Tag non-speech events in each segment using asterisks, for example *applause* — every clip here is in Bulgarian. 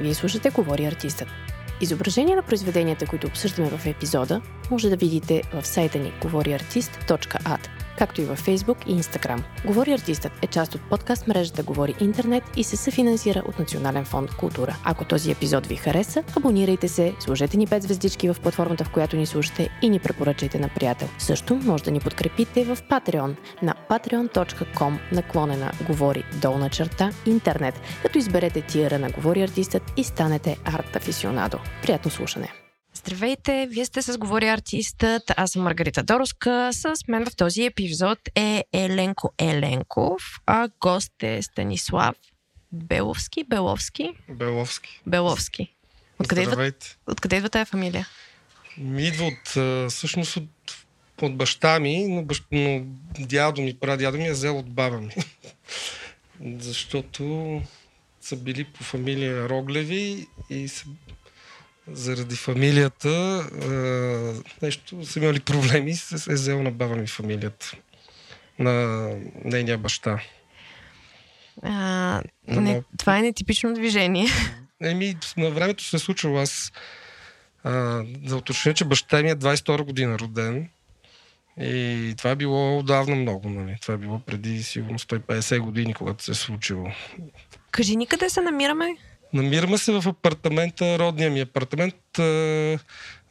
Вие слушате Говори артистът. Изображение на произведенията, които обсъждаме в епизода, може да видите в сайта ни говориартист.at както и във Facebook и Instagram. Говори артистът е част от подкаст мрежата Говори Интернет и се съфинансира от Национален фонд Култура. Ако този епизод ви хареса, абонирайте се, сложете ни 5 звездички в платформата, в която ни слушате и ни препоръчайте на приятел. Също може да ни подкрепите в Patreon на patreon.com наклонена Говори долна черта интернет, като изберете тиера на Говори артистът и станете арт афисионадо. Приятно слушане! Здравейте, вие сте с Говори артистът, аз съм Маргарита Дороска, с мен в този епизод е Еленко Еленков, а гост е Станислав Беловски, Беловски? Беловски. Беловски. Откъде идва, откъде идва тая фамилия? Ми идва от, всъщност от, от баща ми, но, бащ, но дядо ми, прадядо ми е взел от баба ми. *laughs* Защото са били по фамилия Роглеви и са заради фамилията а, нещо са имали проблеми, се е взел на баба ми фамилията. На нейния баща. А, не, това е нетипично движение. Еми, на времето се е случило аз а, да уточня, че баща ми е 22 година роден. И това е било отдавна много, нали? Това е било преди сигурно 150 години, когато се е случило. Кажи ни къде се намираме? Намираме се в апартамента, родния ми апартамент,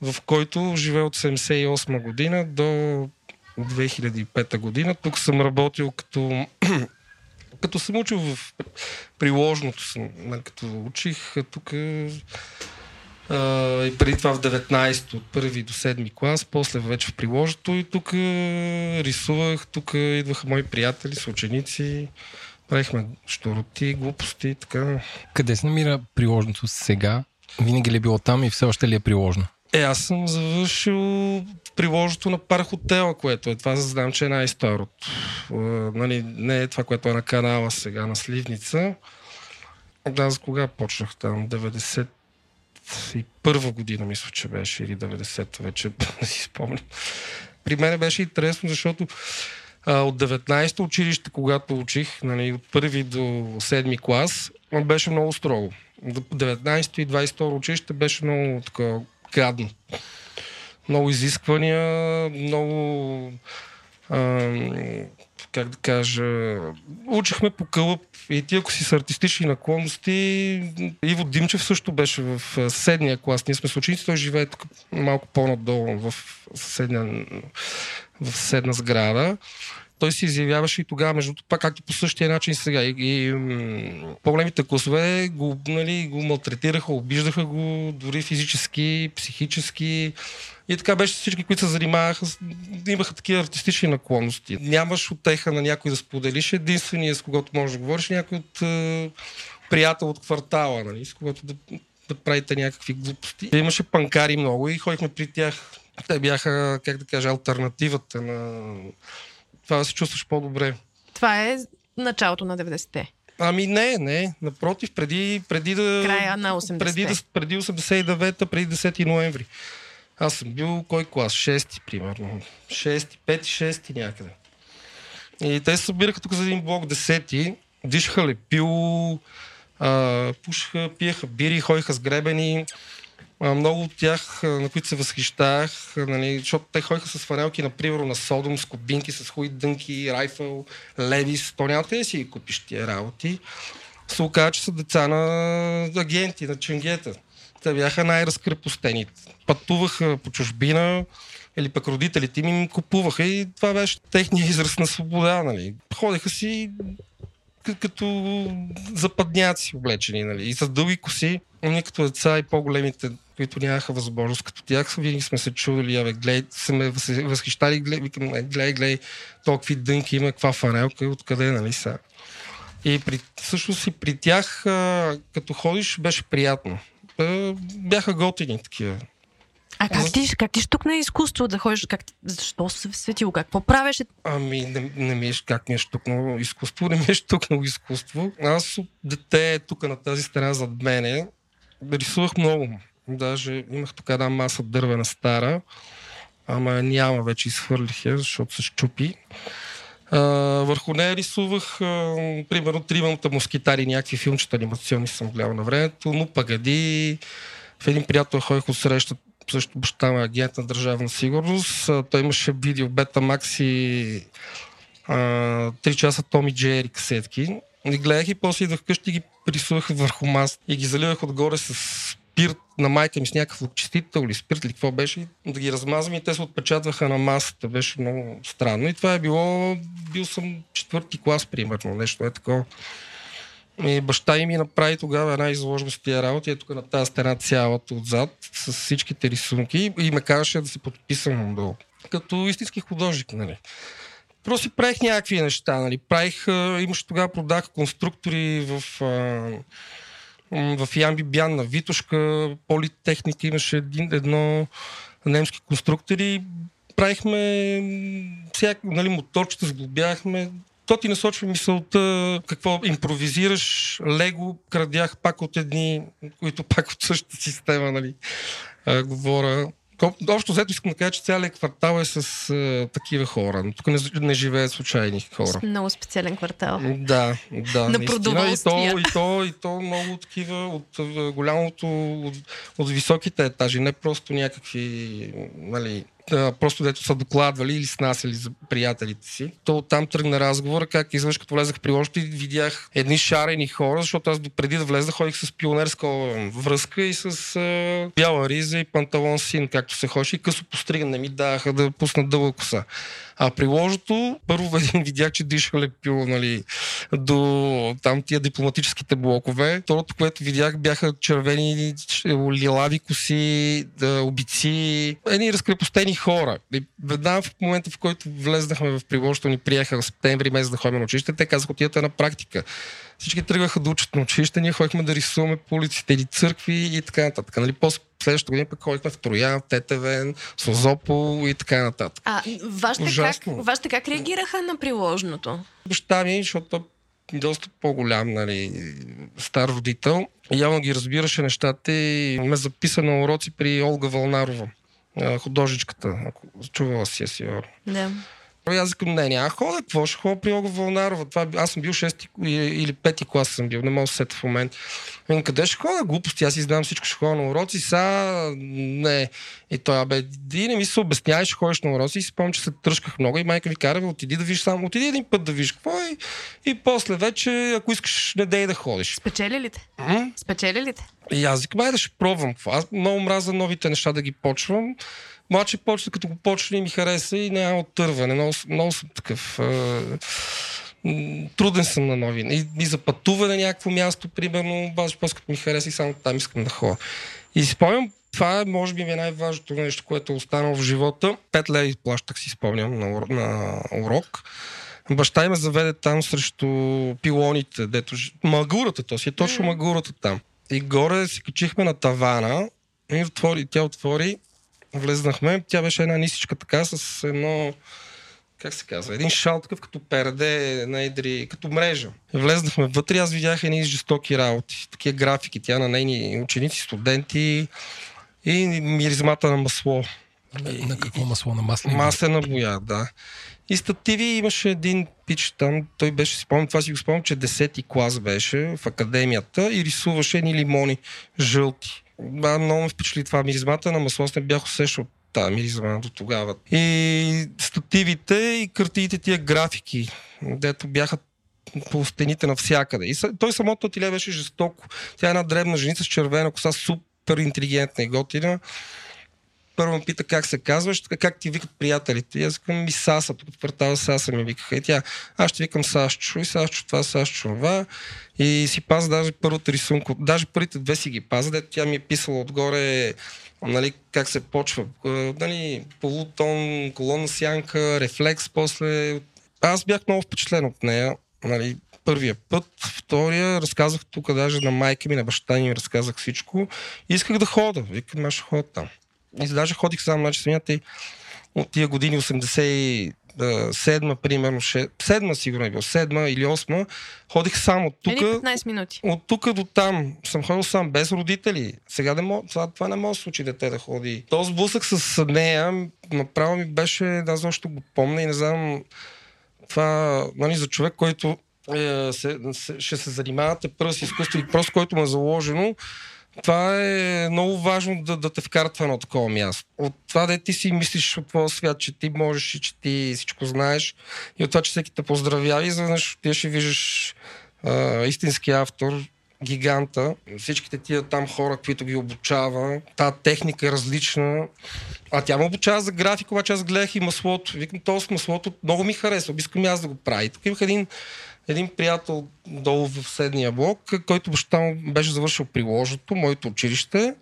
в който живее от 78 година до 2005 година. Тук съм работил като *clears throat* като съм учил в приложното, съм, като учих тук и преди това в 19 от първи до 7 клас, после вече в приложното и тук рисувах, тук идваха мои приятели, съученици. Правихме штороти, глупости и така. Къде се намира приложното сега? Винаги ли е било там и все още ли е приложно? Е, аз съм завършил приложното на пар хотела, което е. Това знам, че е най-старото. Нали, не е това, което е на канала сега, на Сливница. Да, за кога почнах там? 91 година, мисля, че беше, или 90-та, вече *laughs* не си спомням. При мен беше интересно, защото от 19-то училище, когато учих, нали, от първи до 7 клас, беше много строго. 19-то и 22-то училище беше много така гадно. Много изисквания, много а, как да кажа, учихме по кълъп и ти ако си с артистични наклонности, Иво Димчев също беше в съседния клас. Ние сме с ученици, той живее тук малко по-надолу в съседния в съседна сграда. Той се изявяваше и тогава, между пак както по същия начин сега. И, и по-големите класове го, нали, го малтретираха, обиждаха го, дори физически, психически. И така беше всички, които се занимаваха, имаха такива артистични наклонности. Нямаш отеха на някой да споделиш. Единствения, с когото можеш да говориш, някой от е, приятел от квартала, нали, с когото да, да правите някакви глупости. Имаше панкари много и ходихме при тях те бяха, как да кажа, альтернативата на това да се чувстваш по-добре. Това е началото на 90-те. Ами не, не. Напротив, преди, преди да... Края на 80-те. Преди, да, преди 89-та, преди 10 ноември. Аз съм бил кой клас? 6 примерно. 6, 5, 6 някъде. И те се събираха тук за един блок 10 дишаха лепило, пушаха, пиеха бири, ходиха с гребени много от тях, на които се възхищах, нали, защото те ходиха с фанелки, например, на Содом, с кубинки, с хуи дънки, райфъл, левис. То няма да си купиш тия работи. Се оказа, че са деца на агенти, на ченгета. Те бяха най-разкрепостените. Пътуваха по чужбина, или пък родителите им купуваха и това беше техния израз на свобода. Нали. Ходеха си като западняци облечени, нали, и с дълги коси. Ние като деца и по-големите които нямаха възможност като тях, винаги сме се чудили, абе, гледай, се ме възхищали, гледай, викам, гледай, гледай, толкова дънки има, каква фанелка откъде, нали са. И при, всъщност и при тях, а, като ходиш, беше приятно. А, бяха готини такива. А как ти, как ти штукна изкуство да ходиш? Как, защо се светило? Какво правеше? Ами, не, не ми е как ми е штукнало изкуство, не ми е штукнало изкуство. Аз дете тук на тази страна зад мене рисувах много. Даже имах тук една маса дървена стара, ама няма вече изхвърлих я, защото се щупи. А, върху нея рисувах, а, примерно, тримамата москитари, някакви филмчета анимационни съм гледал на времето, но пагади. В един приятел ходих от среща, също баща му е агент на държавна сигурност. А, той имаше видео Бета Макси 3 часа Томи Джери касетки. И гледах и после идвах къщи и ги присувах върху маст и ги заливах отгоре с спирт на майка ми с някакъв очистител или спирт или какво беше, да ги размазвам и те се отпечатваха на масата. Беше много странно. И това е било, бил съм четвърти клас, примерно, нещо е такова. И баща им ми направи тогава една изложба с тия работи, е тук на тази стена цялата отзад, с всичките рисунки и ме караше да се подписвам долу. Като истински художник, нали. Просто правих някакви неща, нали. Правих, имаше тогава продах конструктори в в Ян Бибян на Витушка, Политехник имаше един, едно немски конструктори. Правихме всяк, нали, моторчета, сглобяхме. То ти насочва мисълта какво импровизираш. Лего крадях пак от едни, които пак от същата система, нали, а, говоря. Общо взето искам да кажа, че цялият квартал е с а, такива хора. Тук не, не живеят случайни хора. Много специален квартал. Да, да. На продоволствие. И то, и, то, и то много такива от голямото, от, от високите етажи, не просто някакви, нали, просто дето са докладвали или снасяли за приятелите си. То там тръгна разговора, как изведнъж като влезах при и видях едни шарени хора, защото аз преди да влеза ходих с пионерска връзка и с а, бяла риза и панталон син, както се ходеше и късо постригане ми даваха да пусна дълга коса. А при ложото, първо *laughs* видях, че диша лепило, нали, до там тия дипломатическите блокове. Второто, което видях, бяха червени, лилави коси, да, обици, едни разкрепостени хора. И веднага в момента, в който влезнахме в приложението, ни приеха в септември месец да ходим на училище, те казаха, отидете на практика. Всички тръгваха да учат на училище, ние ходихме да рисуваме по улиците или църкви и така нататък. Нали, после следващата година пък ходихме в Троян, в Тетевен, Созопол и така нататък. А вашите как, вашите как реагираха на приложното? Баща ми, защото доста по-голям, нали, стар родител. Явно ги разбираше нещата и ме записа на уроци при Олга Вълнарова, художничката, ако чувала си е сигурно. Да. Ами аз викам, не, няма хода, какво ще ходя при Ога Вълнарова? Това, аз съм бил 6 или 5 клас съм бил, не мога да се сета в момента. Викам, къде ще хода? Глупости, аз си знам всичко, ще ходя на уроци, са не. И той, абе, ти не ми се обяснявай, ще ходиш на уроци и си спомням, че се тръжках много и майка ви кара, бе, отиди да виж само, отиди един път да виж какво е и после вече, ако искаш, не дей да ходиш. Спечели ли те? Спечели ли те? И аз викам, да ще пробвам. Аз много мраза новите неща да ги почвам. Обаче почна, като го почне ми хареса и няма оттърване. Много, много съм такъв. Труден съм на нови. И, и за пътуване на някакво място, примерно, обаче после като ми хареса и само там искам да ходя. И спомням, това е, може би, ми е най-важното нещо, което е останало в живота. Пет леви плащах си спомням на, на урок. Баща ме заведе там срещу пилоните, дето магурата, то си е точно магурата там. И горе се качихме на тавана и отвори, тя отвори влезнахме. Тя беше една нисичка така с едно как се казва, един шал такъв като перде на едри, като мрежа. И влезнахме вътре, аз видях едни жестоки работи, такива графики, тя на нейни ученици, студенти и миризмата на масло. На, на какво масло? На масло? Маслена боя, да. И стативи имаше един пич там, той беше, спомням, това си го спомням, че 10-ти клас беше в академията и рисуваше едни лимони жълти. А, много ме впечатли това. Миризмата на масло не бях усещал тази миризма до тогава. И стативите и картините тия графики, дето бяха по стените навсякъде. И той самото ателие беше жестоко. Тя е една дребна женица с червена коса, супер интелигентна и готина първо ме пита как се казваш, как ти викат приятелите. И аз викам ми Саса, тук квартала Саса ми викаха. И тя, аз ще викам Сашчо и Сашчо това, Сашчо това. И си паза даже първата рисунка, даже първите две си ги паза, дето тя ми е писала отгоре нали, как се почва. Нали, полутон, колона сянка, рефлекс, после. Аз бях много впечатлен от нея. Нали, първия път, втория разказах тук даже на майка ми, на баща ми разказах всичко. Исках да хода. Викам, аз ще хода там. И даже ходих сам, значи и от тия години 87 седма, примерно, ше, седма сигурно е бил, седма или осма, ходих само от тук. 15 минути. От тук до там. Съм ходил сам, без родители. Сега, не мог, това, това не може да случи дете да ходи. То сблъсък с нея, направо ми беше, аз още го помня и не знам, това нали, за човек, който е, се, се, ще се занимавате първо с изкуство и просто който му е заложено, това е много важно да, да те вкарат в едно такова място. От това да ти си мислиш от твоя свят, че ти можеш и че ти всичко знаеш и от това, че всеки те поздравява и изведнъж ти ще виждаш а, истински автор, гиганта, всичките тия там хора, които ги обучава, тази техника е различна. А тя ме обучава за график, обаче аз гледах и маслото. Викам, то с маслото много ми харесва, искам аз да го правя. тук имах един, един приятел долу в седния блок, който баща му беше завършил приложното, моето училище.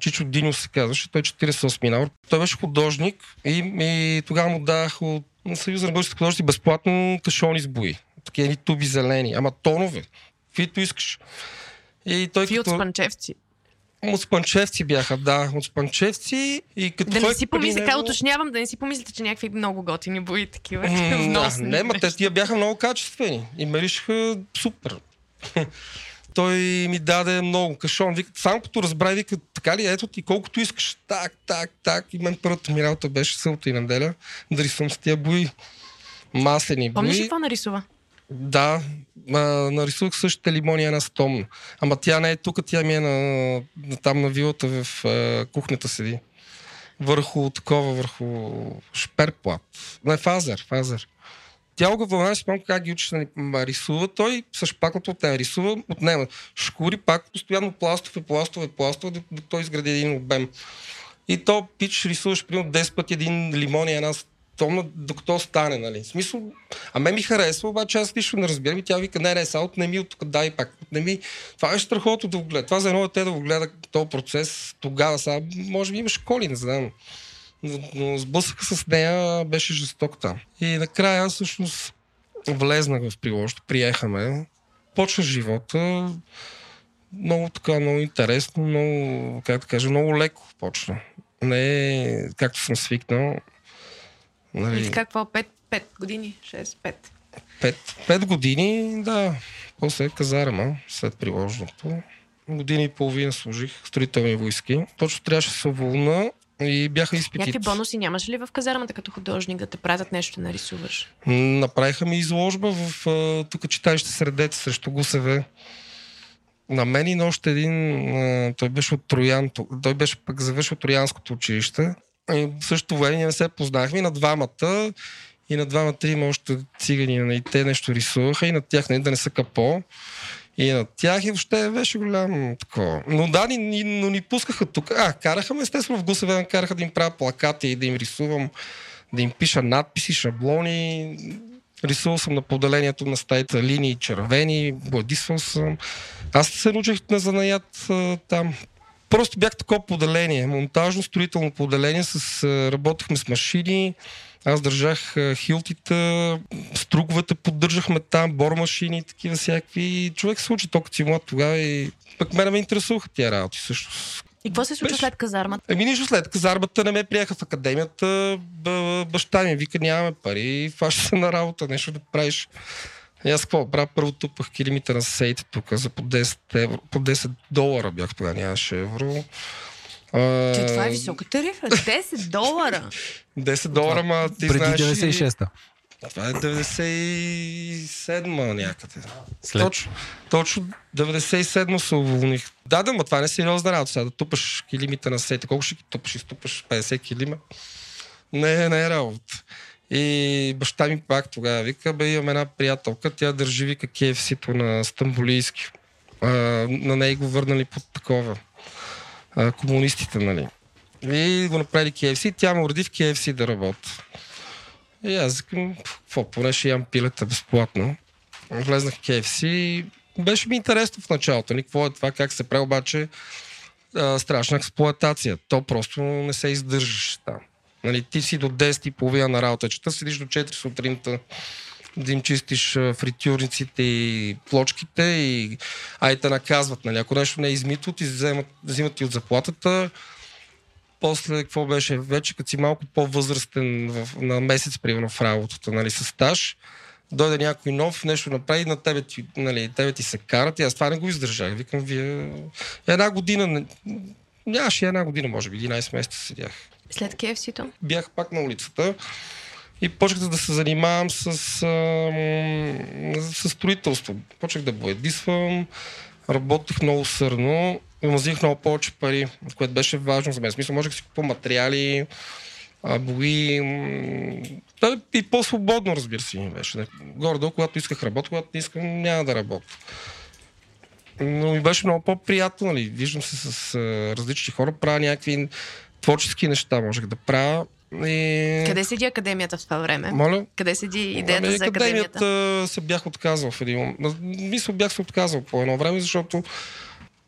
Чичо Диньо се казваше, той е 48 навър. Той беше художник и, и тогава му дах от Съюза на българските художници безплатно кашони с бои. Такива туби зелени, ама тонове, каквито искаш. И той Фи като... от Спанчевци. От Спанчевци бяха, да, от Спанчевци. И като да не си помислите, него... уточнявам, да не си помислите, че някакви много готини бои такива. Mm, *laughs* не, ма те тия бяха много качествени и миришха супер. *laughs* той ми даде много кашон. Вика, само като разбра, вика, така ли, ето ти колкото искаш. Так, так, так. И мен първата ми работа беше сълта и неделя да рисувам с тия бои. Маслени бои. Помниш ли какво нарисува? Да, а, нарисувах същите лимони една стомна. Ама тя не е тук, тя ми е на, на там на вилата в а, кухнята седи. Върху такова, върху шперплат. Не, фазер, фазер. Тя го вълна, спомням как ги учиш да рисува. Той с шпаклата от нея рисува, отнема. Шкури пак постоянно пластове, пластове, пластове, докато той изгради един обем. И то пич рисуваш примерно 10 пъти един лимон и една томна, докато стане, нали. В смисъл, а мен ми харесва, обаче аз нищо не разбирам и тя вика, не, не, са, отнеми от тук, дай пак, отнеми. Това е страхото да го гледа. Това за едно дете да го гледа този процес тогава, сега, може би има школи, не знам. Но, но сблъсъка с нея беше жесток там. И накрая всъщност влезнах в приложението, приехаме, почна живота, много така, много интересно, много, как да кажа, много леко почна. Не както съм свикнал. Нали... И какво? 5, 5 години? 6, 5? 5, 5 години, да. После казарма, след приложното. Години и половина служих в строителни войски. Точно трябваше да се уволна и бяха изпитите. Някакви бонуси нямаш ли в казармата като художник да те пратят нещо да нарисуваш? Направиха ми изложба в тук читалище Средец срещу ГУСВ. На мен и на още един, той беше от Троян, той беше пък завършил Троянското училище. И в същото време ние не се познахме на двамата и на двамата има още цигани, и нали, те нещо рисуваха и на тях не, нали, да не са капо. И на тях и въобще беше голям такова. Но да, ни, ни, но ни пускаха тук. А, караха ме естествено в Гусеве, караха да им правя плакати и да им рисувам, да им пиша надписи, шаблони. Рисувал съм на поделението на стаите линии червени, бладисвал съм. Аз се научих на занаят там. Просто бях такова поделение, монтажно строително поделение, с, работехме с машини, аз държах хилтите, струговете поддържахме там, бормашини, такива всякакви. Човек се учи толкова си млад тогава и пък мене ме интересуваха тия работи също. И какво се случва след казармата? Еми нищо след казармата не ме приеха в академията. Баща ми вика, нямаме пари, фаща се на работа, нещо да правиш. И аз какво правя? Първо тупах килимите на сейте тук за по 10, евро, по 10 долара бях тогава, нямаше евро. А... Това е висока тарифа. 10 *laughs* долара. 10 долара, ма ти Преди знаеш... 96-та. Това е 97-ма някъде. След... Точно, точно 97-ма се уволних. Да, да, но това не е сериозна работа. Сега да тупаш килимите на сейта. Колко ще ги тупаш? Изтупаш 50 килима? Не, не е работа. И баща ми пак тогава вика, бе, имам една приятелка, тя държи вика KFC-то на Стамбулийски. На нея го върнали под такова. А, комунистите, нали. И го направили KFC, тя ме уреди в KFC да работя. И аз викам, какво, поне ще ям пилета безплатно. Влезнах в KFC беше ми интересно в началото, нали, какво е това, как се прави, обаче а, страшна експлуатация. То просто не се издържаш там. Нали, ти си до 10 и половина на работа, чета седиш до 4 сутринта да им чистиш фритюрниците и плочките и ай те наказват. Нали. Ако нещо не е измито, ти вземат, взимат ти от заплатата. После, какво беше? Вече като си малко по-възрастен в, на месец, примерно в работата, нали, с стаж, дойде някой нов, нещо направи, на тебе ти, нали, тебе ти се карат и аз това не го издържах. Викам, вие една година, нямаше една година, може би, 11 месеца седях. След KFC-то? Бях пак на улицата И почнах да се занимавам с, а, с строителство. Почнах да боядисвам, работех много сърно, взих много повече пари, което беше важно за мен. Смисъл, можех да си купувам материали, бои. Да, и по-свободно, разбира се, ми беше. Горе-долу, когато исках работа, когато не искам, няма да работя. Но ми беше много по-приятно, нали? Виждам се с а, различни хора, правя някакви творчески неща, можех да правя. И... Къде седи академията в това време? Моля? Къде седи идеята ами, за академията? академията се бях отказал в един момент. Мисля, бях се отказал по едно време, защото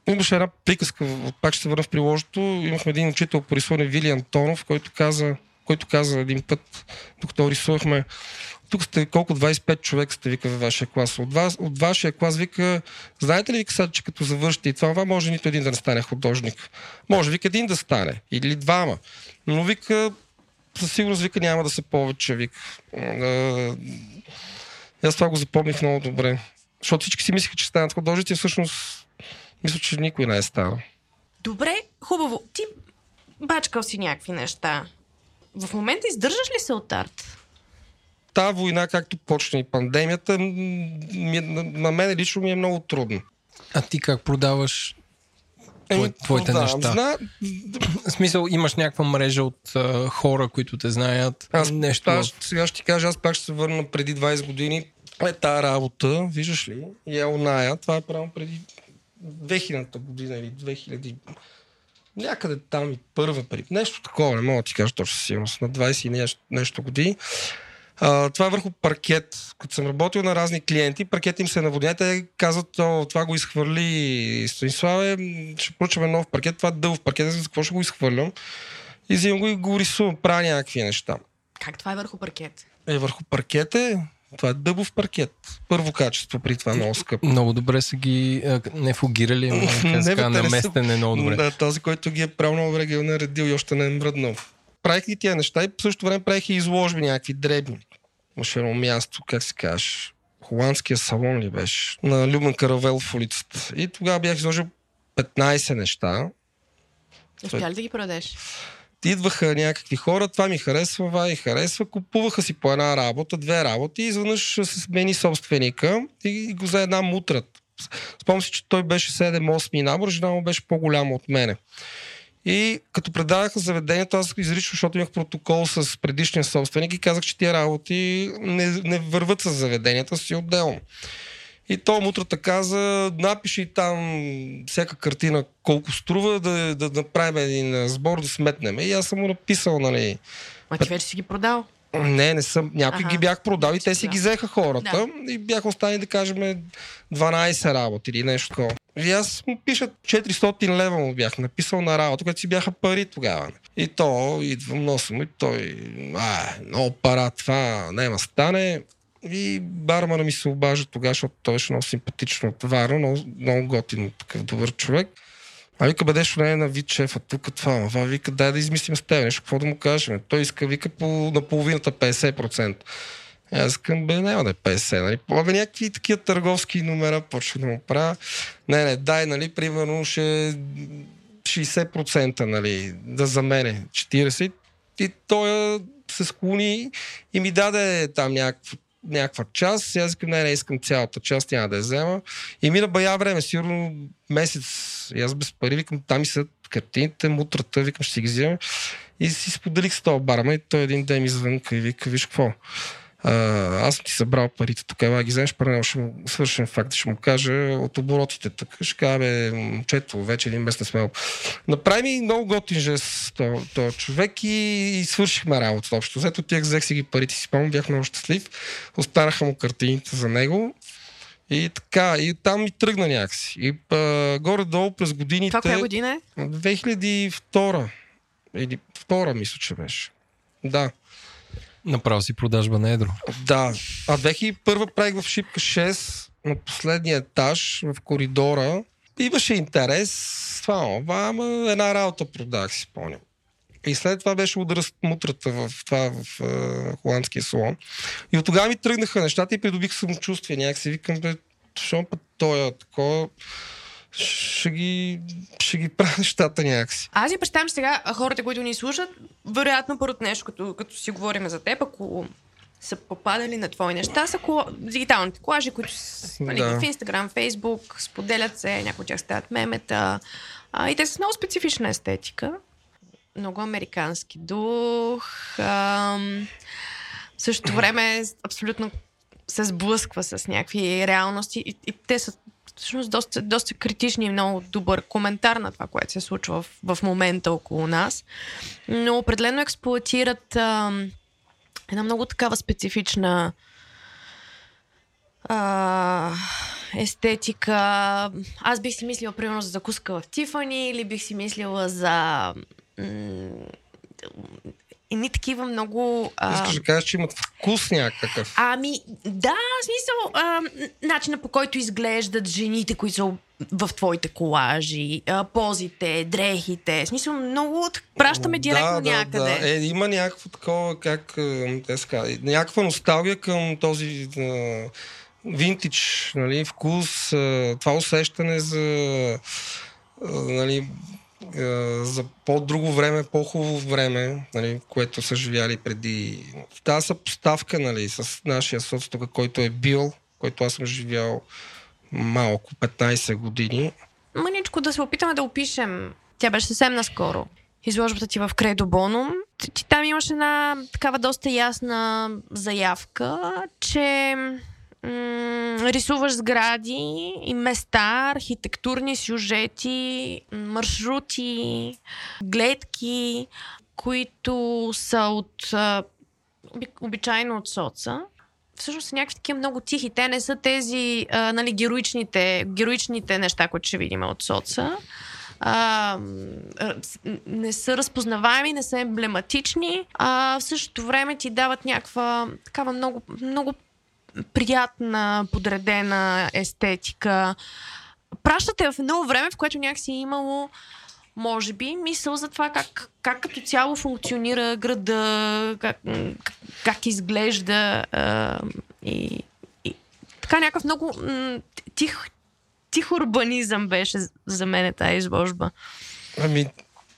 имаше една приказка, пак ще се върна в приложението. Имахме един учител по рисуване Вили Антонов, който каза, който каза един път, докато рисувахме, тук сте колко 25 човек сте, вика, във вашия клас. От, вас, от вашия клас вика, знаете ли, вика сега, че като завършите и това, това може нито един да не стане художник. Може, вика, един да стане. Или двама. Но вика, със сигурност вика няма да се повече, вика. Аз това го запомних много добре. Защото всички си мислиха, че станат художници, всъщност мисля, че никой не е станал. Добре, хубаво. Ти бачкал си някакви неща. В момента издържаш ли се от арт? Та война, както почна и пандемията, ми, на, мен лично ми е много трудно. А ти как продаваш твой, твоите да, неща? Зна... В смисъл, имаш някаква мрежа от а, хора, които те знаят. Аз, нещо. аз, сега ще ти кажа, аз пак ще се върна преди 20 години. Е, тази работа, виждаш ли, е оная, това е правилно преди 2000-та година или 2000 някъде там и първа преди. Нещо такова, не мога да ти кажа точно сигурност, на 20 и нещо, нещо години. А, това е върху паркет. Като съм работил на разни клиенти, паркет им се наводня, те казват, О, това го изхвърли Станиславе, ще поръчаме нов паркет, това е дълъг паркет, за какво ще го изхвърлям? И взимам го и го рисувам, правя някакви неща. Как това е върху паркет? Е, върху паркет е, това е дъбов паркет. Първо качество, при това много скъпо. Много добре са ги а, не фугирали, се казва, наместен е много добре. Да, този, който ги е правил много добре, ги е наредил и още не е мръднал. Правих ги тия неща и по същото време правих и изложби някакви дребни. Имаше едно място, как се казваш, холандския салон ли беше, на Любен Каравел в улицата. И тогава бях изложил 15 неща. Успя ли да ги продадеш? Идваха някакви хора, това ми харесва, това и харесва, купуваха си по една работа, две работи и изведнъж се смени собственика и го за една мутрат. Спомням си, че той беше 7-8 набор, жена му беше по-голяма от мене. И като предаваха заведението, аз изрично, защото имах протокол с предишния собственик и казах, че тия работи не, не върват с заведенията си отделно. И то мутрата каза, напиши там всяка картина колко струва, да, да направим един сбор, да сметнем. И аз съм му написал, нали... А ти вече си ги продал? Не, не съм. Някои ага. ги бях продал и те си Да. ги взеха хората. Да. И бяха останали, да кажем, 12 работи или нещо такова. И аз му пиша 400 лева му бях написал на работа, което си бяха пари тогава. И то, идвам, носа му и той, а, много пара, това няма стане. И бармана ми се обажда тогава, защото той беше много симпатично отварно, много, много готин, такъв добър човек. А вика, бъдеш не е на вид шефа, тук това, това, вика, дай да измислим с теб нещо, какво да му кажем. Той иска, вика, по, на половината 50%. Аз искам, бе, няма да е 50, нали? Абе, някакви такива търговски номера почва да му правя. Не, не, дай, нали, примерно ще 60%, нали, да за мене 40. И той се склони и ми даде там някаква, някаква част. Аз искам, не, не, искам цялата част, няма да я взема. И мина бая време, сигурно месец. И аз без пари викам, там и са картините, мутрата, викам, ще ги взема. И си споделих с този барма и той един ден ми звънка и вика, виж какво, а, аз съм ти събрал парите тук, ела ги вземеш, първо ще му свършен факт, ще му кажа от оборотите. Така ще кажа, бе, момчето, вече един месец не смел. Направи ми много готин жест този човек и, и свършихме работа общо. Зато тях взех си ги парите си, спомням, бях много щастлив. Останаха му картините за него. И така, и там ми тръгна някакси. И а, горе-долу през годините... Това коя година е? 2002 или втора, мисля, че беше. Да. Направо си продажба на едро. Да. А 2001 правих в Шипка 6 на последния етаж в коридора. Имаше интерес. Това, ама една работа продах, си спомням. И след това беше удара с мутрата в това в е, холандския салон. И от тогава ми тръгнаха нещата и придобих самочувствие. Някак си викам, бе, път той е такова, ще ги, ще ги правя нещата някакси. Аз си представям сега хората, които ни слушат, вероятно първото нещо, като, като си говорим за теб, ако са попадали на твои неща, са кола, дигиталните колажи, които са нали, Да. в Инстаграм, Фейсбук, споделят се, някои от тях стават мемета. А, и те са с много специфична естетика. Много американски дух. Ам, в същото време абсолютно се сблъсква с някакви реалности и, и те са всъщност доста, доста критични и много добър коментар на това, което се случва в, в момента около нас. Но определено експлуатират ам, една много такава специфична а, естетика. Аз бих си мислила, примерно, за закуска в Тифани или бих си мислила за м- едни такива много... А, Искаш да кажеш, че имат вкус някакъв. Ами, да, в смисъл, а, начина по който изглеждат жените, които са в твоите колажи, а, позите, дрехите. В смисъл, много пращаме директно да, някъде. Да. Е, има някакво такова, как те ска, някаква носталгия към този е, винтидж, нали, вкус, е, това усещане за е, нали, за по-друго време, по-хубаво време, нали, което са живяли преди. Тази съпоставка нали, с нашия соц, тук, който е бил, който аз съм живял малко, 15 години. Мъничко да се опитаме да опишем. Тя беше съвсем наскоро. Изложбата ти в Кредо Бонум. Ти там имаш една такава доста ясна заявка, че рисуваш сгради и места, архитектурни сюжети, маршрути, гледки, които са от обичайно от соца всъщност са някакви такива много тихи. Те не са тези а, нали, героичните, героичните неща, които ще видим от соца. А, не са разпознаваеми, не са емблематични, а в същото време ти дават някаква такава много, много приятна, подредена естетика. Пращате в едно време, в което някакси е имало може би, мисъл за това как, как като цяло функционира града, как, как, изглежда а, и, и така някакъв много м, тих, тих урбанизъм беше за мен тази изложба. Ами,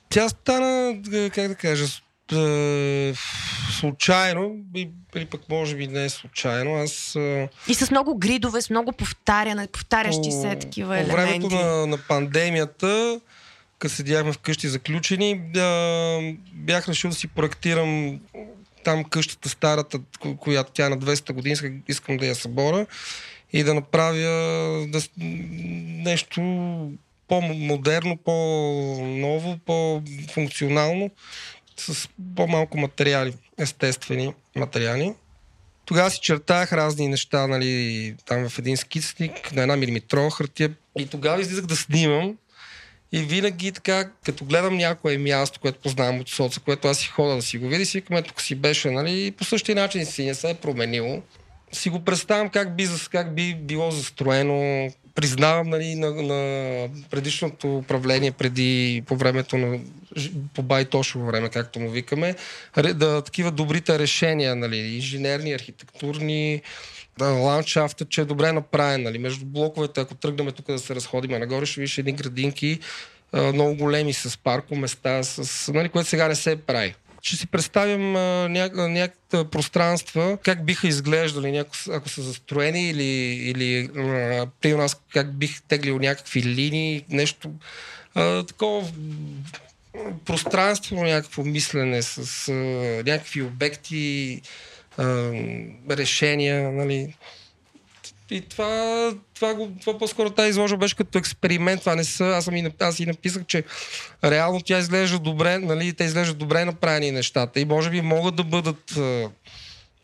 тя стана, е, как да кажа, е, случайно, или пък може би не е случайно. Аз И с много гридове, с много повтаряне, повтарящи се по- такива По времето елементи. на, на пандемията, като седяхме вкъщи заключени, бях решил да си проектирам там къщата старата, ко- която тя е на 200 години, искам- да я събора и да направя да, нещо по-модерно, по-ново, по-функционално, с по-малко материали, естествени материали. Тогава си чертах разни неща, нали, там в един скицник, на една милиметрова хартия. И тогава излизах да снимам. И винаги така, като гледам някое място, което познавам от соца, което аз си хода да си го видя, си викам, тук си беше, нали, и по същия начин си не се е променило. Си го представям как би, как би било застроено. Признавам нали, на, на предишното управление, преди по времето на по Байтошово време, както му викаме, да, такива добрите решения, нали, инженерни, архитектурни, да, ландшафта, че е добре направен. Нали. Между блоковете, ако тръгнем тук да се разходим нагоре, ще видиш едни градинки, много големи с парко места, с, нали, което сега не се прави. Ще си представим ня, някакви пространства, как биха изглеждали, няко, ако са застроени или, или а, при нас как бих теглил някакви линии, нещо а, такова пространство, някакво мислене с а, някакви обекти, а, решения, нали. И това, това, го, това по-скоро тази изложба беше като експеримент. Това не са, аз, съм и, аз и написах, че реално тя изглежда добре, нали, те изглеждат добре направени нещата и може би могат да бъдат а,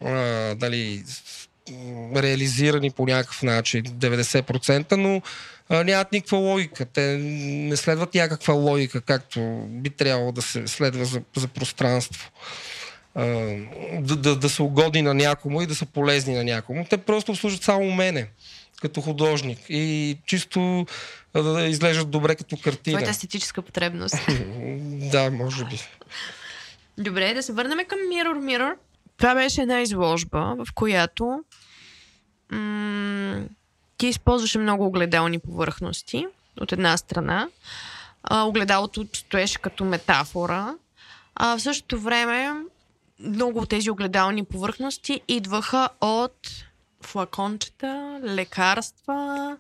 а, дали, реализирани по някакъв начин, 90%, но а, нямат никаква логика. Те не следват някаква логика, както би трябвало да се следва за, за пространство. Да, да, да са угодни на някому и да са полезни на някому. Те просто обслужват само мене като художник и чисто а, да изглеждат добре като картина. Твоята естетическа потребност. *laughs* Да, може би. Добре, да се върнем към Mirror Mirror. Това беше една изложба, в която м- ти използваше много огледални повърхности, от една страна. а, огледалото стоеше като метафора. А в същото време много от тези огледални повърхности идваха от флакончета, лекарства.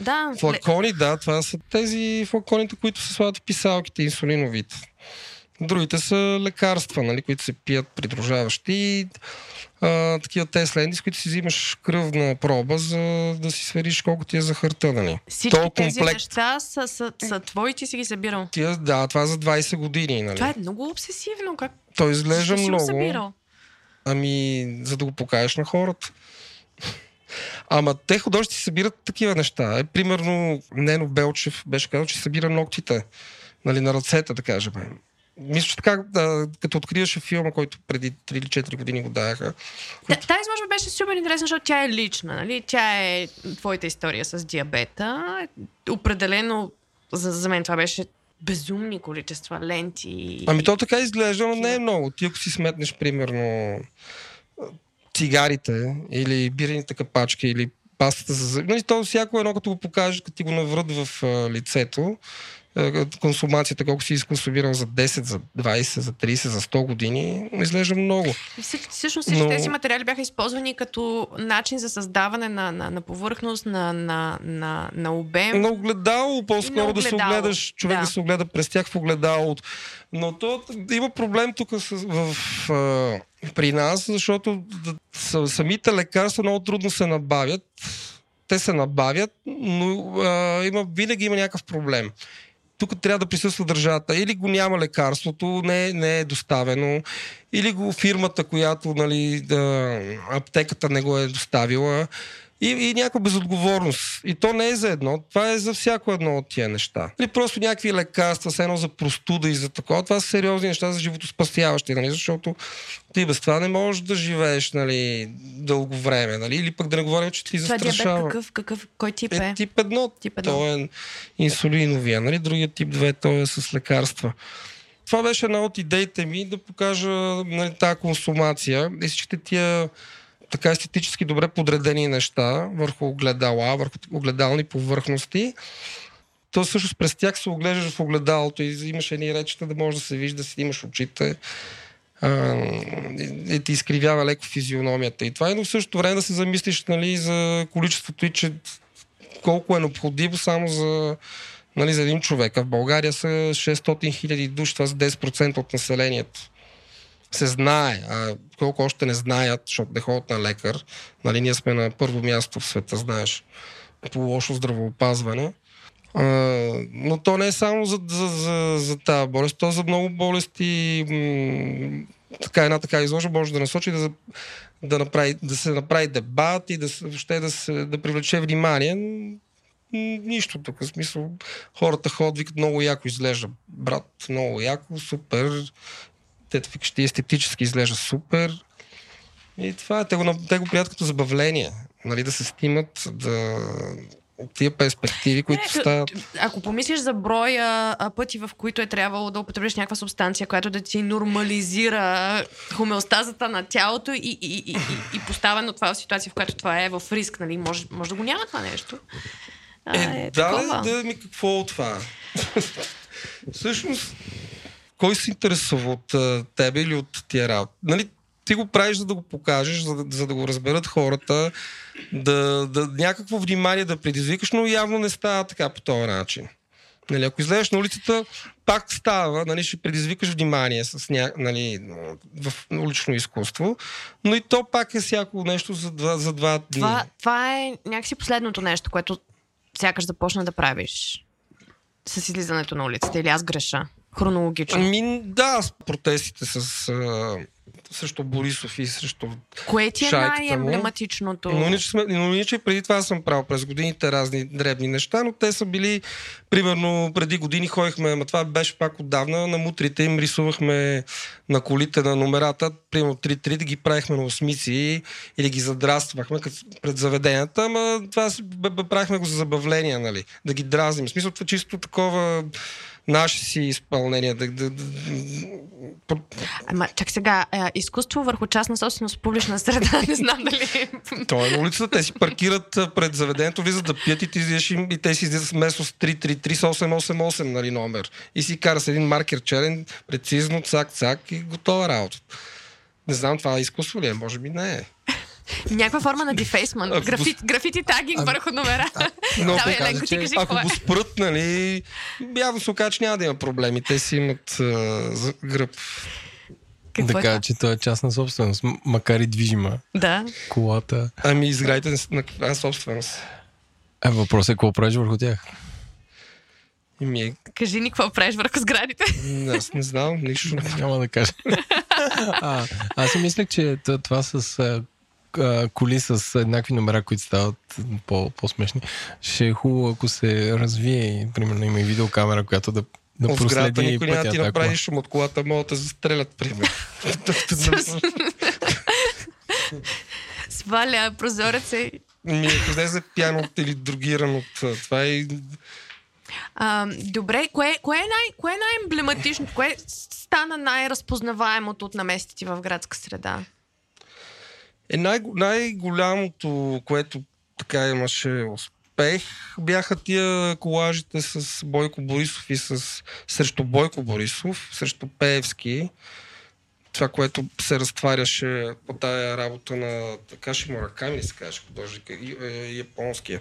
Да, Флакони, да, това са тези флаконите, които се слагат в писалките, инсулиновите. Другите са лекарства, нали, които се пият придружаващи. А, такива тесленди, с които си взимаш кръвна проба, за да си свериш колко ти е захарта. Нали. Всички То тези комплект. неща са, са, са твои, ти си ги събирал. Тия, да, това за 20 години. Нали. Това е много обсесивно. Как Той изглежда Защо си го много. събирал? Ами, за да го покажеш на хората. Ама те художници събират такива неща. Е, примерно, Нено Белчев беше казал, че събира ногтите нали, на ръцете, да кажем. Мисля, че така, да, като откриваше филма, който преди 3 или 4 години го даваха. Та, тази изложба беше супер интересна, защото тя е лична. Нали? Тя е твоята история с диабета. Определено за, за мен това беше безумни количества ленти. Ами то така изглежда, но не е много. Ти ако си сметнеш, примерно, цигарите или бирените капачки или пастата за зъби, нали, то всяко едно, като го покажеш, като ти го наврат в а, лицето, консумацията, колко си изконсумирал за 10, за 20, за 30, за 100 години, изглежда много. Всъщност всички Но- тези материали бяха използвани като начин за създаване на, на, на повърхност, на, на, на, на обем. На огледало, по-скоро На да се огледаш, човек да. да. се огледа през тях в огледалото. Но то има проблем тук с, в, а, при нас, защото самите лекарства много трудно се набавят. Те се набавят, но а, има, винаги има някакъв проблем. Тук трябва да присъства държавата. Или го няма лекарството, не, не е доставено, или го фирмата, която нали, да, аптеката не го е доставила. И, и някаква безотговорност. И то не е за едно, това е за всяко едно от тия неща. Или просто някакви лекарства, все едно за простуда и за такова. Това са сериозни неща за животоспасяващи, нали? защото ти без това не можеш да живееш нали, дълго време. Нали? Или пък да не говорим, че ти Това застрашава. какъв, какъв, кой тип е? Е, тип 1, Тип едно. то е инсулиновия, нали? другия тип 2, той е с лекарства. Това беше една от идеите ми да покажа нали, тази консумация и всичките тия така естетически добре подредени неща върху огледала, върху огледални повърхности. То всъщност през тях се оглеждаш в огледалото и имаш едни речета да може да се вижда, да си имаш очите и, ти изкривява леко физиономията и това, и но в същото време да се замислиш нали, за количеството и че колко е необходимо само за, нали, за един човек. А в България са 600 хиляди души, това са 10% от населението. Се знае, а колко още не знаят, защото не ходят на лекар. Нали, ние сме на първо място в света, знаеш, по лошо здравеопазване. А, но то не е само за, за, за, за тази болест, то за много болести м- така една така изложба може да насочи да, да, направи, да се направи дебат и да, въобще да, се, да привлече внимание. Нищо тук. В смисъл, хората ходят, викат много яко изглежда. Брат, много яко, супер. Те ти естетически изглежда супер. И това е, те го, те го прият като забавление. Нали, да се снимат, да тия перспективи, които Не, стават. Ако помислиш за броя а, пъти, в които е трябвало да употребиш някаква субстанция, която да ти нормализира хомеостазата на тялото и, и, и, и, и поставено това в ситуация, в която това е в риск, нали? Може, може да го няма това нещо. А, Е, е, да, такова. да, ми какво от това? *laughs* Всъщност, кой се интересува от тебе или от тия работа? Нали, ти го правиш, за да го покажеш, за за да го разберат хората, да, да някакво внимание да предизвикаш, но явно не става така по този начин. Нали, ако излезеш на улицата, пак става, нали, ще предизвикаш внимание с ня... нали, в улично изкуство, но и то пак е всяко нещо за два, за два дни. Това, това е някакси последното нещо, което сякаш започна да правиш с излизането на улицата. Или аз греша. Хронологично. Ами, да, с протестите с, а, срещу Борисов и срещу... Кое ти е най-емблематичното? Но иначе, но иначе преди това съм правил през годините разни дребни неща, но те са били, примерно, преди години ходихме, ама това беше пак отдавна, на мутрите им рисувахме на колите на номерата, примерно 3-3, да ги правихме на осмици или ги задраствахме пред заведенията, ама това си- б- б- правихме го за забавление, нали, да ги дразним. В смисъл, това чисто такова наше си изпълнение, да, да, да, Ама, чак сега, е, изкуство върху частна собственост в публична среда, *laughs* не знам дали... Той е на улицата, те си паркират пред заведението, влизат да пият и ти излизаш им и те си излизат с 333 с 888 нали, номер. И си кара с един маркер черен, прецизно, цак-цак и готова работа. Не знам, това изкуство ли е? Може би не е. Някаква форма на дефейсмент. Ако Графит, графити тагинг а- върху номера. Но Давай, кажа, Еленко, ти кажи Ако е. го спрат, нали, явно се окаже, че няма да има проблеми. Те си имат а, гръб. Какво да е кажа, че това е частна собственост, макар и движима. Да. Колата. Ами изградите на, на каква собственост. Е, въпросът е какво правиш върху тях. Ми е, Кажи ни какво правиш върху сградите. аз не знам, нищо. *laughs* Няма да кажа. *laughs* а, аз си мислех, че това с а, коли с еднакви номера, които стават по, по-смешни, ще е хубаво, ако се развие и, примерно, има и видеокамера, която да, да От сградата проследи никой няма ти на направи кола. нищо от колата, могат да застрелят, примерно. *laughs* Сваля прозореца и... Ми ако излезе пиян от или другиран от това и А, добре, кое, кое, е най, кое е най-емблематично? Кое стана най-разпознаваемото от наместите ти в градска среда? Е най- най-голямото, което така имаше успех, бяха тия колажите с Бойко Борисов и с, срещу Бойко Борисов, срещу Пеевски. Това, което се разтваряше по тая работа на Такаши Мураками, се казваше художника, е, японския.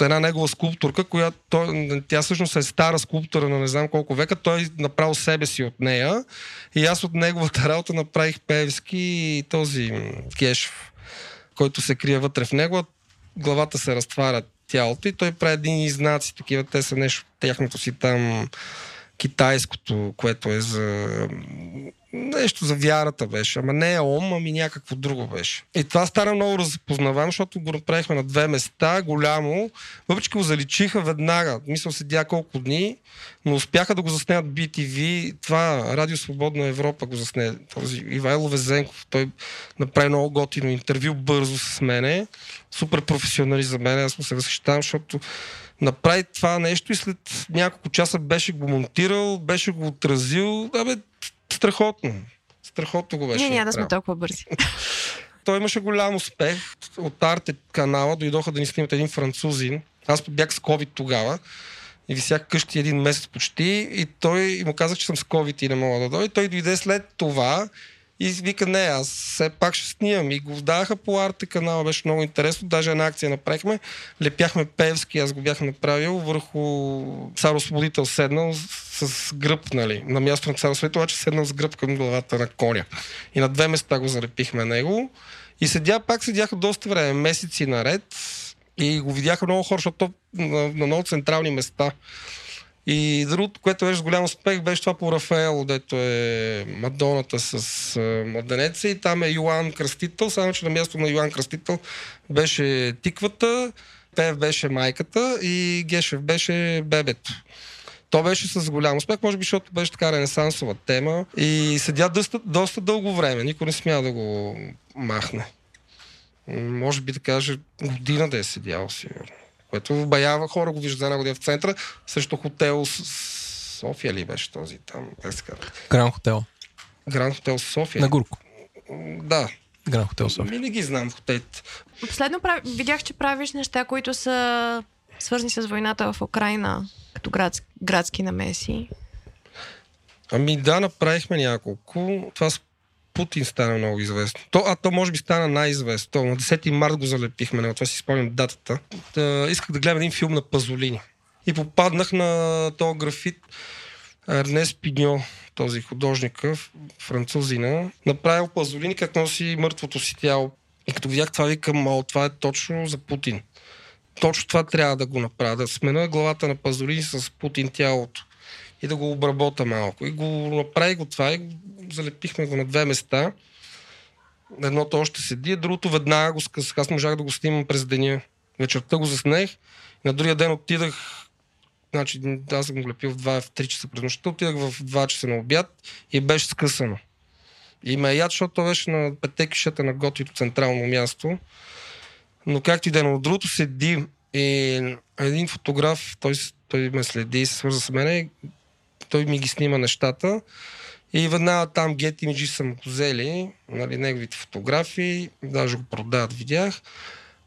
Една негова скулптурка, която той, тя всъщност е стара скулптура на не знам колко века, той направил себе си от нея. И аз от неговата работа направих Певски и този Кешев, който се крие вътре в него. Главата се разтваря тялото и той прави един знаци, такива, те са нещо, тяхното си там китайското, което е за нещо за вярата беше. Ама не е ом, ами някакво друго беше. И това стана много разпознаваемо, защото го направихме на две места, голямо. Въпреки го заличиха веднага. Мисля, седя колко дни, но успяха да го заснемат BTV. Това Радио Свободна Европа го засне. Този Ивайло Везенков. Той направи много готино интервю бързо с мене. Супер професионалист за мен. Аз му се възхищавам, защото направи това нещо и след няколко часа беше го монтирал, беше го отразил. Абе, страхотно. Страхотно го беше. Ние няма да сме толкова бързи. *laughs* Той имаше голям успех. От Арте канала дойдоха да ни снимат един французин. Аз бях с COVID тогава. И висях къщи един месец почти. И той и му казах, че съм с COVID и не мога да дойда. И той дойде след това и вика, не, аз все пак ще снимам. И го даваха по Арте канала, беше много интересно. Даже една акция направихме. Лепяхме Певски, аз го бях направил върху Цар Освободител седнал с, с гръб, нали, на място на Цар Освободител, обаче седнал с гръб към главата на коня. И на две места го залепихме него. И седя, пак седяха доста време, месеци наред. И го видяха много хора, защото то на, на много централни места. И другото, което беше с голям успех, беше това по Рафаело, дето е Мадоната с младенеца и там е Йоан Кръстител, само че на място на Йоан Кръстител беше тиквата, Пев беше майката и Гешев беше бебето. То беше с голям успех, може би, защото беше така ренесансова тема и седя доста, доста дълго време. Никой не смя да го махне. Може би да каже година да е седял сигурно. Което баява хора, го вижда една година в центъра, срещу хотел София ли беше този там? Как се казва? Гран хотел. Гранд хотел София. На Гурко. Да. Гран хотел София. Ми не ги знам хотелите. Последно прав... видях, че правиш неща, които са свързани с войната в Украина, като градски, градски намеси. Ами да, направихме няколко. Това с Путин стана много известно. То, а то може би стана най-известно. То, на 10 март го залепихме, на това си спомням датата. Та, исках да гледам един филм на Пазолини. И попаднах на този графит Ернест Пиньо, този художник, французина, направил Пазолини как носи мъртвото си тяло. И като видях това, викам, о, това е точно за Путин. Точно това трябва да го направя, да смена главата на Пазолини с Путин тялото и да го обработа малко. И го направи го това и залепихме го на две места. Едното още седи, другото веднага го скъсах. Аз можах да го снимам през деня. Вечерта го заснех. На другия ден отидах Значи, аз съм го лепил в 2, в 3 часа през нощта, отидах в 2 часа на обяд и беше скъсано. И ме е яд, защото то беше на пете кишета на готвито централно място. Но както и да но от другото седи и един фотограф, той, той ме следи и се свърза с мене, той ми ги снима нещата И веднага там Get Images са му взели, нали, неговите фотографии, даже го продават, видях.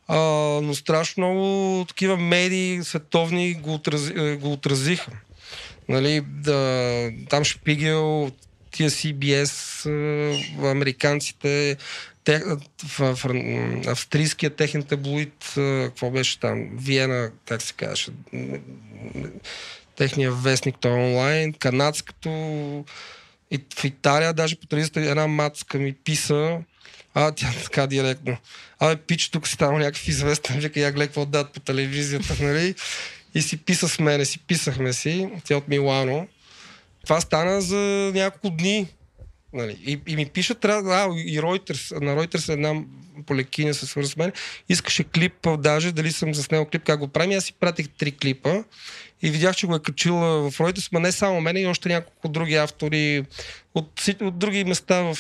А, но страшно много такива медии световни го, отрази, е, го отразиха. Нали, да, там Шпигел, тия CBS, е, американците, те, в, в, австрийския техен таблоид, е, какво беше там, Виена, как се казваше, техния вестник, той онлайн, канадското, и в Италия даже по телевизията една мацка ми писа, а, тя *laughs* така директно. Абе, пич, тук си станал някакъв известен, *laughs* вика, я гледай какво дадат по телевизията, *laughs* нали? И си писа с мене, си писахме си, тя от Милано. Това стана за няколко дни. Нали? И, и ми пишат, трябва, а, и Reuters, на Reuters една полекиня се свърза с мен, искаше клип, даже дали съм заснел клип, как го правим. Аз си пратих три клипа и видях, че го е качил в Reuters, но не само мене, и още няколко други автори от, от други места в,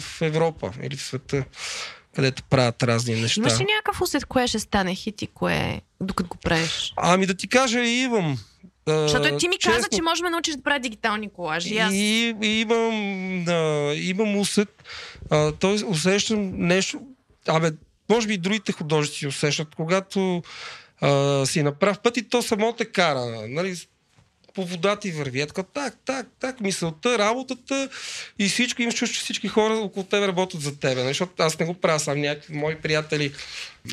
в Европа или в света, където правят разни неща. Имаш ли някакъв усет, кое ще стане хит и кое, докато го правиш? Ами да ти кажа, и имам. Защото ти ми честно, каза, че можеш да научиш да правя дигитални колажи. Аз... И, и имам, да, имам усет. А, той усещам нещо. Абе, може би и другите художници усещат, когато а, си на прав път и то само те кара. Нали, по вода ти върви. така, так, так, так, мисълта, работата и всичко. Имаш чувство, че всички хора около тебе работят за тебе. Нали? Защото аз не го правя сам, някакви мои приятели.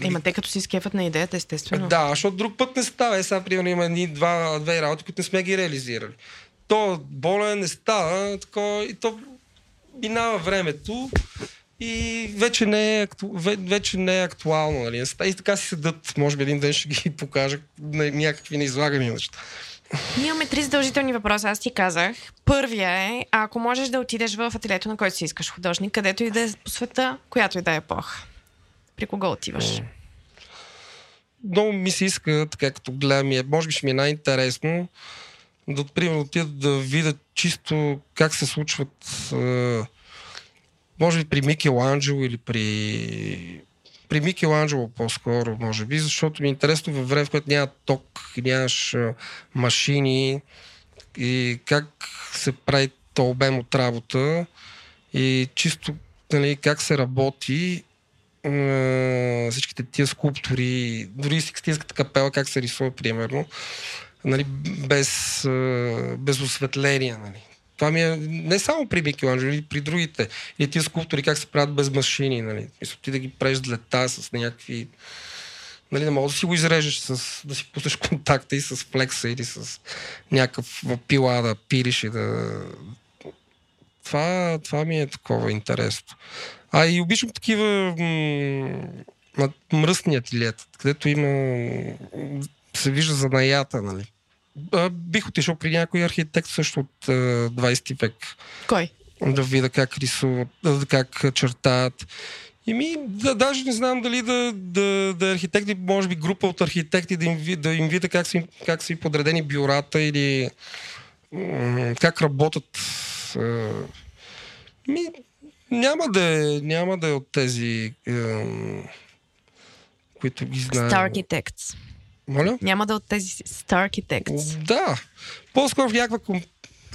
Има те като си скефат на идеята, естествено. Да, защото друг път не става. Е, сега, примерно, има едни, два, две работи, които не сме ги реализирали. То болен не става, тако, и то минава времето и вече не е, акту... вече не е актуално. Нали? И така си седат. Може би един ден ще ги *laughs* покажа на някакви неизлагани неща. Ние имаме три задължителни въпроса, аз ти казах. Първия е, ако можеш да отидеш в ателието, на който си искаш художник, където и да е по света, която и да е епоха. При кого отиваш? Много ми се иска, така като гледам, е, може би ще ми е най-интересно да, примерно, отида да видя чисто как се случват може би при Микеланджело или при при Микеланджело по-скоро, може би, защото ми е интересно във време, в което няма ток, нямаш машини и как се прави то обем от работа и чисто нали, как се работи всичките тия скулптури, дори Сикстинската капела, как се рисува, примерно, нали, без, без осветление. Нали. Това ми е не само при Микеланджело, и при другите. И тия скулптури как се правят без машини, нали? Мисля, ти да ги с лета, с някакви... Нали, не мога да си го изрежеш, с, да си пуснеш контакта и с флекса или с някакъв пила да пилиш и да... Това, това ми е такова интересно. А и обичам такива м- мръсни ателиета, където има се вижда занаята, нали? Бих отишъл при някой архитект също от 20 век. Кой? Да видя как рисуват, как чертаят. И ми, да, даже не знам дали да, да, да е архитекти, може би група от архитекти, да им, да им видя как са, как са подредени бюрата или м- как работят. Ми, няма да е, няма да е от тези, е, които ги знаят. Star Architects. Моля? Няма да от тези Star Architects. Да. По-скоро в някаква ком,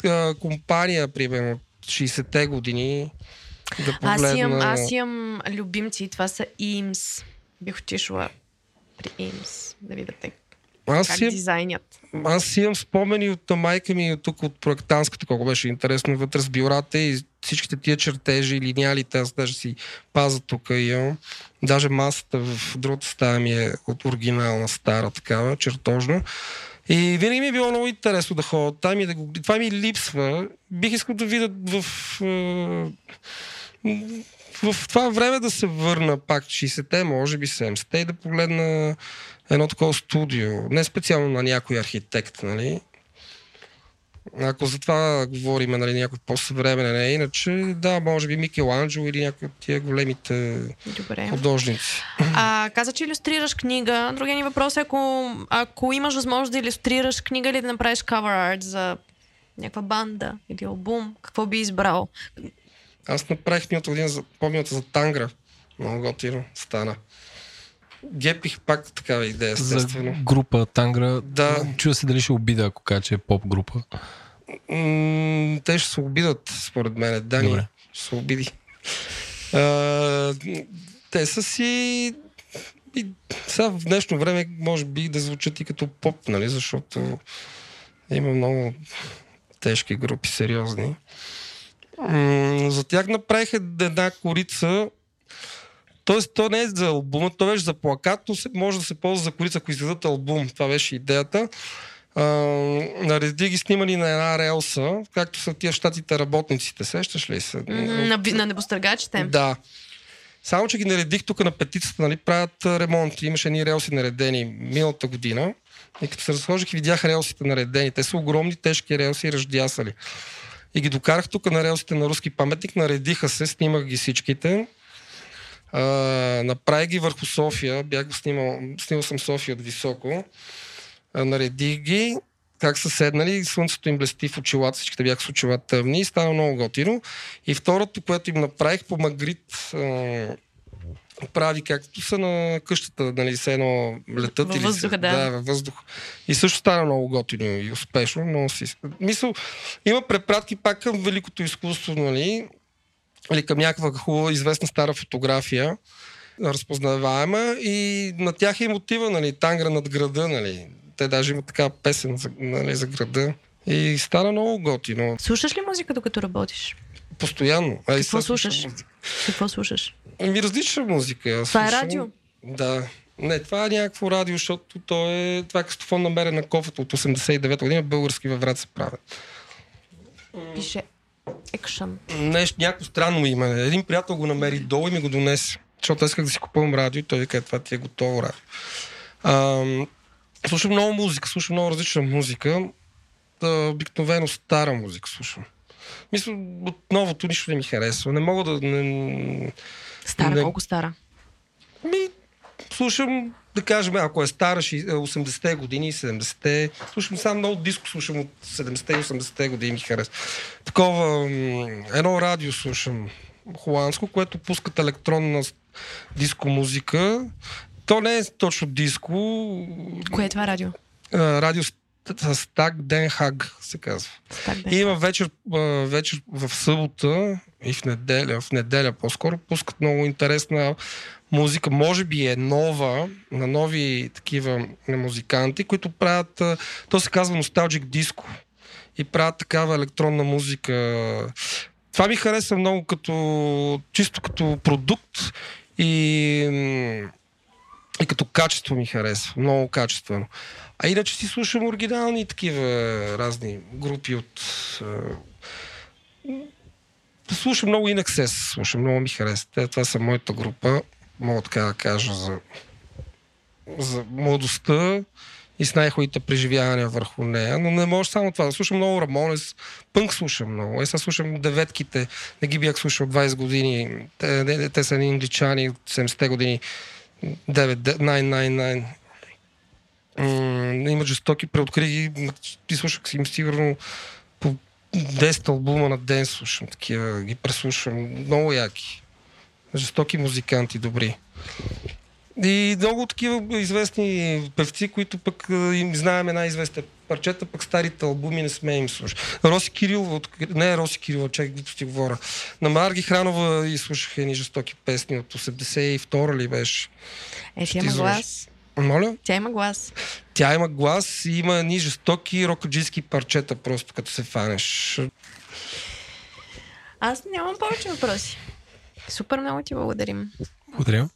а, компания, примерно, 60-те години. Да погледна... аз, имам, аз имам любимци, това са IMS. Бих отишла при IMS да видя те аз как си, дизайнят. Аз имам спомени от майка ми тук от проектанската, колко беше интересно вътре с бюрата и всичките тия чертежи, линиалите, аз даже си паза тук и. Даже масата в другата стая ми е от оригинална стара такава, чертожна. И винаги ми е било много интересно да ходя там и да го... Това ми липсва. Бих искал да видя в, в това време да се върна пак 60-те, може би 70-те и да погледна едно такова студио. Не специално на някой архитект, нали? Ако за това говорим, нали, някой по-съвременен, е, иначе да, може би Микеланджело или някои от тия големите Добре. художници. А, каза, че иллюстрираш книга. Другия ни въпрос е, ако, ако имаш възможност да иллюстрираш книга или да направиш cover art за някаква банда или албум, какво би избрал? Аз направих миналата година за помилата за Тангра. Много готино стана. Гепих пак такава идея, естествено. За група Тангра. Да. Чува се дали ще обида, ако кажа, че е поп група. М- те ще се обидат, според мен. Дани Добре. ще се обиди. А, те са си... И сега в днешно време може би да звучат и като поп, нали, защото има много тежки групи, сериозни. М- за тях направиха една корица, Тоест, то не е за албума, то беше за плакат, но се, може да се ползва за корица, ако издадат албум. Това беше идеята. А, нареди ги снимали на една релса, както са тия щатите работниците, сещаш ли се? На, на небостъргачите. Да. Само, че ги наредих тук на петицата, нали, правят ремонт. Имаше едни релси наредени миналата година. И като се разхождах и видях релсите наредени. Те са огромни, тежки релси, ръждясали. И ги докарах тук на релсите на руски паметник, наредиха се, снимах ги всичките. А, направих ги върху София, бях го снимал, снимал съм София от високо. А, наредих ги, как са седнали, слънцето им блести в очилата, всичките бяха с очила тъмни и стана много готино. И второто, което им направих по Магрит, а, прави както са на къщата, нали, се едно летат Във или въздуха, се, да. да, във въздух. И също стана много готино и успешно. Много си... Мисъл, има препратки пак към великото изкуство, нали, или към някаква хубава, известна стара фотография, разпознаваема и на тях е мотива, нали, тангра над града, нали. Те даже имат така песен за, нали, за града. И стана много готино. Слушаш ли музика, докато работиш? Постоянно. А Какво слушаш? музика. Какво слушаш? Ами различна музика. Това е слушам- радио? Да. Не, това е някакво радио, защото то е... Това е кастофон намерен на кофата от 89 година. Български във врат се правят. Пише екшън. Нещо, някакво странно име. Един приятел го намери долу и ми го донесе. Защото аз исках да си купувам радио и той вика, «Е, това ти е готово радио. Ам, слушам много музика, слушам много различна музика. Да, обикновено стара музика слушам. Мисля, от новото нищо не ми харесва. Не мога да... Не, Стара, Не. колко стара? Ми, слушам, да кажем, ако е стара, ши- 80-те години, 70-те, слушам само много диско, слушам от 70-те и 80-те години ми харесва. Такова, едно радио слушам, холандско, което пускат електронна диско музика. То не е точно диско, Кое е това радио? радио с- с Так Ден Хаг се казва. И има вечер, вечер в събота и в неделя, в неделя по-скоро, пускат много интересна музика. Може би е нова, на нови такива музиканти, които правят, то се казва Nostalgic Disco. И правят такава електронна музика. Това ми харесва много като, чисто като продукт и, и като качество ми харесва. Много качествено. А иначе си слушам оригинални такива разни групи от... Слушам много Inexcess, слушам, много ми харесва. Това са моята група, мога така да кажа, за, за младостта и с най-хубавите преживявания върху нея, но не може само това. Слушам много Рамонес, пънк слушам много. Е, сега слушам деветките, не ги бях слушал 20 години. Те, те, те са едни от 70-те години. 999. М, има жестоки преоткри ги. Ти слушах им сигурно по 10 албума на ден слушам такива, ги преслушвам. Много яки. Жестоки музиканти, добри. И много такива известни певци, които пък им знаем една известна парчета, пък старите албуми не сме им слушали. Роси Кирилова, от... не Роси Кирилова, чакай, дето ти говоря. На Марги Хранова и слушах едни жестоки песни от 82 ли беше. Е, тя има ти глас. Моля? Тя има глас. Тя има глас и има едни жестоки рокаджийски парчета, просто като се фанеш. Аз нямам повече въпроси. Супер много ти благодарим. Благодаря.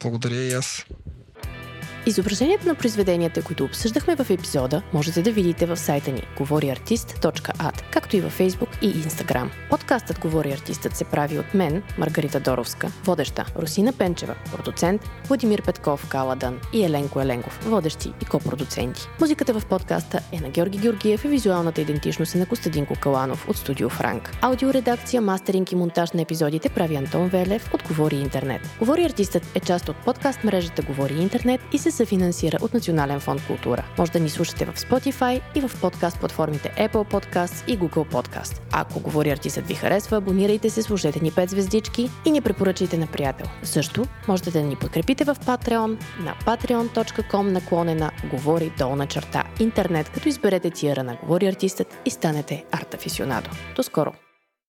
Благодаря и аз. Изображението на произведенията, които обсъждахме в епизода, можете да видите в сайта ни говориартист.ад, както и във Facebook и Instagram. Подкастът Говори артистът се прави от мен, Маргарита Доровска, водеща, Русина Пенчева, продуцент, Владимир Петков, Каладан и Еленко Еленков, водещи и копродуценти. Музиката в подкаста е на Георги Георгиев и визуалната идентичност е на Костадинко Каланов от Студио Франк. Аудиоредакция, мастеринг и монтаж на епизодите прави Антон Велев от Говори Интернет. Говори артистът е част от подкаст мрежата Говори Интернет и се се финансира от Национален фонд култура. Може да ни слушате в Spotify и в подкаст платформите Apple Podcasts и Google Podcast. Ако говори артистът ви харесва, абонирайте се, служете ни 5 звездички и ни препоръчайте на приятел. Също можете да ни подкрепите в Patreon на patreon.com наклонена говори долна черта интернет, като изберете тиера на Говори артистът и станете артафисионадо. До скоро!